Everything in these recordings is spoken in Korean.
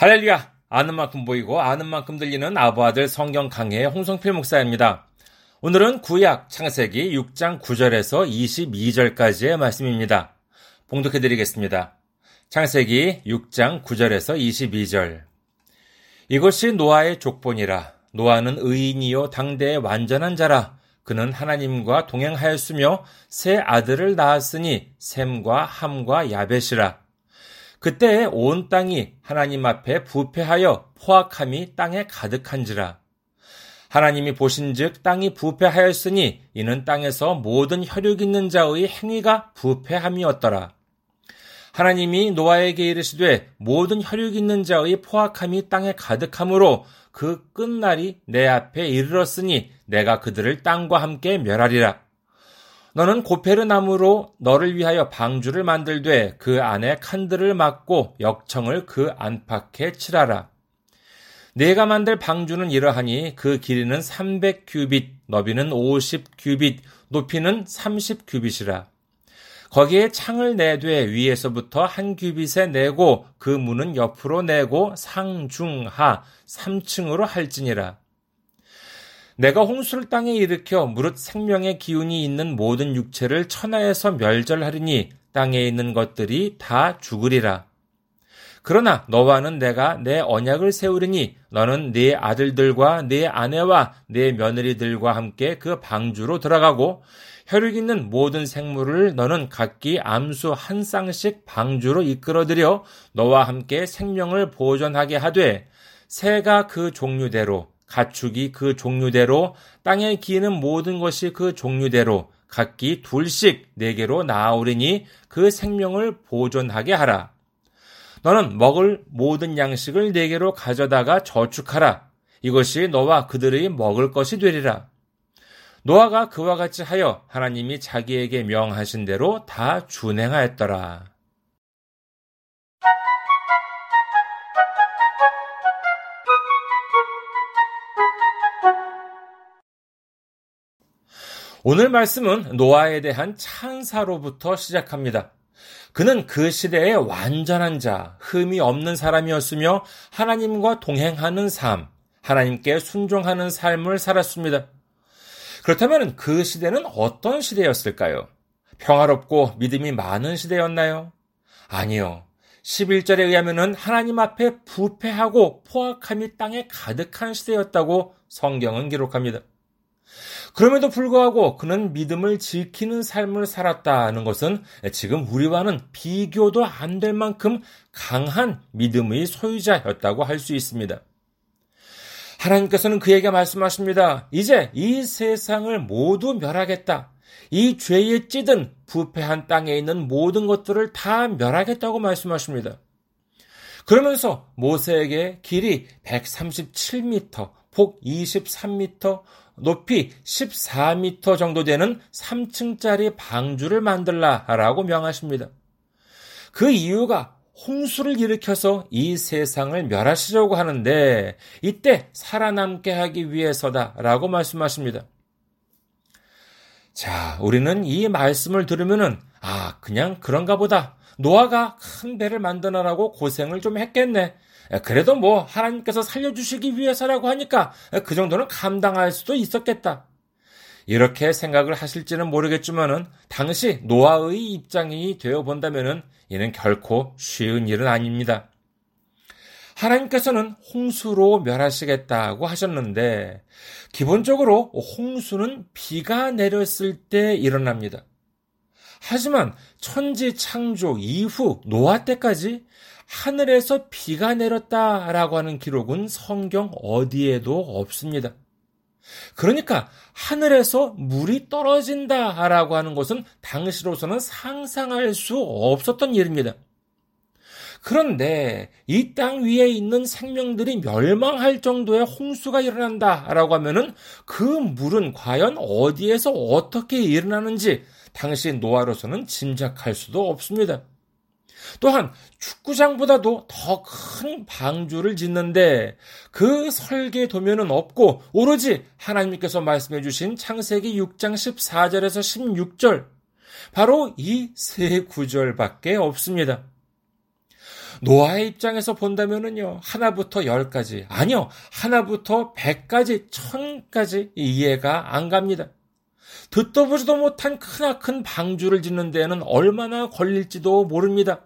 할렐루야! 아는 만큼 보이고 아는 만큼 들리는 아부아들 성경 강해의 홍성필 목사입니다. 오늘은 구약 창세기 6장 9절에서 22절까지의 말씀입니다. 봉독해 드리겠습니다. 창세기 6장 9절에서 22절. 이것이 노아의 족본이라. 노아는 의인이요 당대의 완전한 자라. 그는 하나님과 동행하였으며 새 아들을 낳았으니 샘과 함과 야벳이라. 그때 온 땅이 하나님 앞에 부패하여 포악함이 땅에 가득한지라. 하나님이 보신즉 땅이 부패하였으니 이는 땅에서 모든 혈육 있는 자의 행위가 부패함이었더라. 하나님이 노아에게 이르시되 모든 혈육 있는 자의 포악함이 땅에 가득하므로 그 끝날이 내 앞에 이르렀으니 내가 그들을 땅과 함께 멸하리라. 너는 고페르 나무로 너를 위하여 방주를 만들되 그 안에 칸들을 막고 역청을 그 안팎에 칠하라. 내가 만들 방주는 이러하니 그 길이는 300 규빗, 너비는 50 규빗, 높이는 30 규빗이라. 거기에 창을 내되 위에서부터 한 규빗에 내고 그 문은 옆으로 내고 상중하 3층으로 할지니라. 내가 홍수를 땅에 일으켜 무릇 생명의 기운이 있는 모든 육체를 천하에서 멸절하리니 땅에 있는 것들이 다 죽으리라. 그러나 너와는 내가 내 언약을 세우리니 너는 네 아들들과 네 아내와 네 며느리들과 함께 그 방주로 들어가고 혈육 있는 모든 생물을 너는 각기 암수 한 쌍씩 방주로 이끌어들여 너와 함께 생명을 보존하게 하되 새가 그 종류대로 가축이 그 종류대로 땅에 기는 모든 것이 그 종류대로 각기 둘씩 네 개로 나아오리니 그 생명을 보존하게 하라. 너는 먹을 모든 양식을 네 개로 가져다가 저축하라. 이것이 너와 그들의 먹을 것이 되리라. 노아가 그와 같이 하여 하나님이 자기에게 명하신 대로 다 준행하였더라. 오늘 말씀은 노아에 대한 찬사로부터 시작합니다. 그는 그 시대의 완전한 자, 흠이 없는 사람이었으며 하나님과 동행하는 삶, 하나님께 순종하는 삶을 살았습니다. 그렇다면 그 시대는 어떤 시대였을까요? 평화롭고 믿음이 많은 시대였나요? 아니요. 11절에 의하면 하나님 앞에 부패하고 포악함이 땅에 가득한 시대였다고 성경은 기록합니다. 그럼에도 불구하고 그는 믿음을 지키는 삶을 살았다는 것은 지금 우리와는 비교도 안 될 만큼 강한 믿음의 소유자였다고 할 수 있습니다. 하나님께서는 그에게 말씀하십니다. 이제 이 세상을 모두 멸하겠다. 이 죄에 찌든 부패한 땅에 있는 모든 것들을 다 멸하겠다고 말씀하십니다. 그러면서 모세에게 길이 137m, 폭 23m, 높이 14m 정도 되는 3층짜리 방주를 만들라라고 명하십니다. 그 이유가 홍수를 일으켜서 이 세상을 멸하시려고 하는데 이때 살아남게 하기 위해서다라고 말씀하십니다. 자, 우리는 이 말씀을 들으면은 아, 그냥 그런가 보다. 노아가 큰 배를 만드느라고 고생을 좀 했겠네. 그래도 뭐 하나님께서 살려주시기 위해서라고 하니까 그 정도는 감당할 수도 있었겠다. 이렇게 생각을 하실지는 모르겠지만은 당시 노아의 입장이 되어 본다면은 이는 결코 쉬운 일은 아닙니다. 하나님께서는 홍수로 멸하시겠다고 하셨는데 기본적으로 홍수는 비가 내렸을 때 일어납니다. 하지만 천지 창조 이후 노아 때까지 하늘에서 비가 내렸다라고 하는 기록은 성경 어디에도 없습니다. 그러니까 하늘에서 물이 떨어진다라고 하는 것은 당시로서는 상상할 수 없었던 일입니다. 그런데 이 땅 위에 있는 생명들이 멸망할 정도의 홍수가 일어난다라고 하면은 그 물은 과연 어디에서 어떻게 일어나는지 당시 노아로서는 짐작할 수도 없습니다. 또한 축구장보다도 더 큰 방주를 짓는데 그 설계 도면은 없고 오로지 하나님께서 말씀해 주신 창세기 6장 14절에서 16절 바로 이 세 구절밖에 없습니다. 노아의 입장에서 본다면은요, 하나부터 열까지, 아니요, 하나부터 백까지, 천까지 이해가 안 갑니다. 듣도 보지도 못한 크나큰 방주를 짓는 데에는 얼마나 걸릴지도 모릅니다.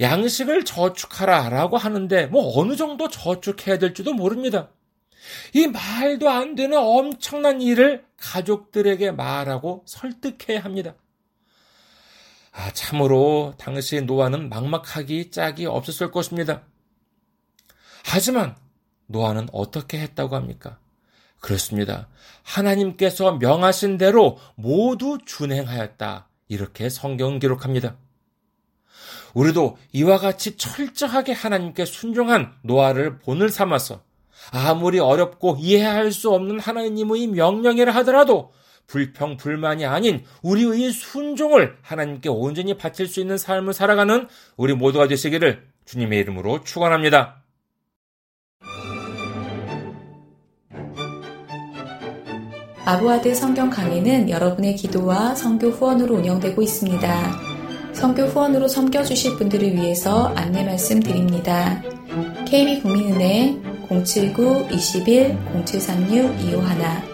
양식을 저축하라 라고 하는데 뭐 어느 정도 저축해야 될지도 모릅니다. 이 말도 안 되는 엄청난 일을 가족들에게 말하고 설득해야 합니다. 아, 참으로 당시 노아는 막막하기 짝이 없었을 것입니다. 하지만 노아는 어떻게 했다고 합니까? 그렇습니다. 하나님께서 명하신 대로 모두 준행하였다. 이렇게 성경 기록합니다. 우리도 이와 같이 철저하게 하나님께 순종한 노아를 본을 삼아서 아무리 어렵고 이해할 수 없는 하나님의 명령이라 하더라도 불평, 불만이 아닌 우리의 순종을 하나님께 온전히 바칠 수 있는 삶을 살아가는 우리 모두가 되시기를 주님의 이름으로 축원합니다. 아부아드 성경 강의는 여러분의 기도와 성교 후원으로 운영되고 있습니다. 성교 후원으로 섬겨주실 분들을 위해서 안내 말씀 드립니다. KB국민은행 079-21-0736-251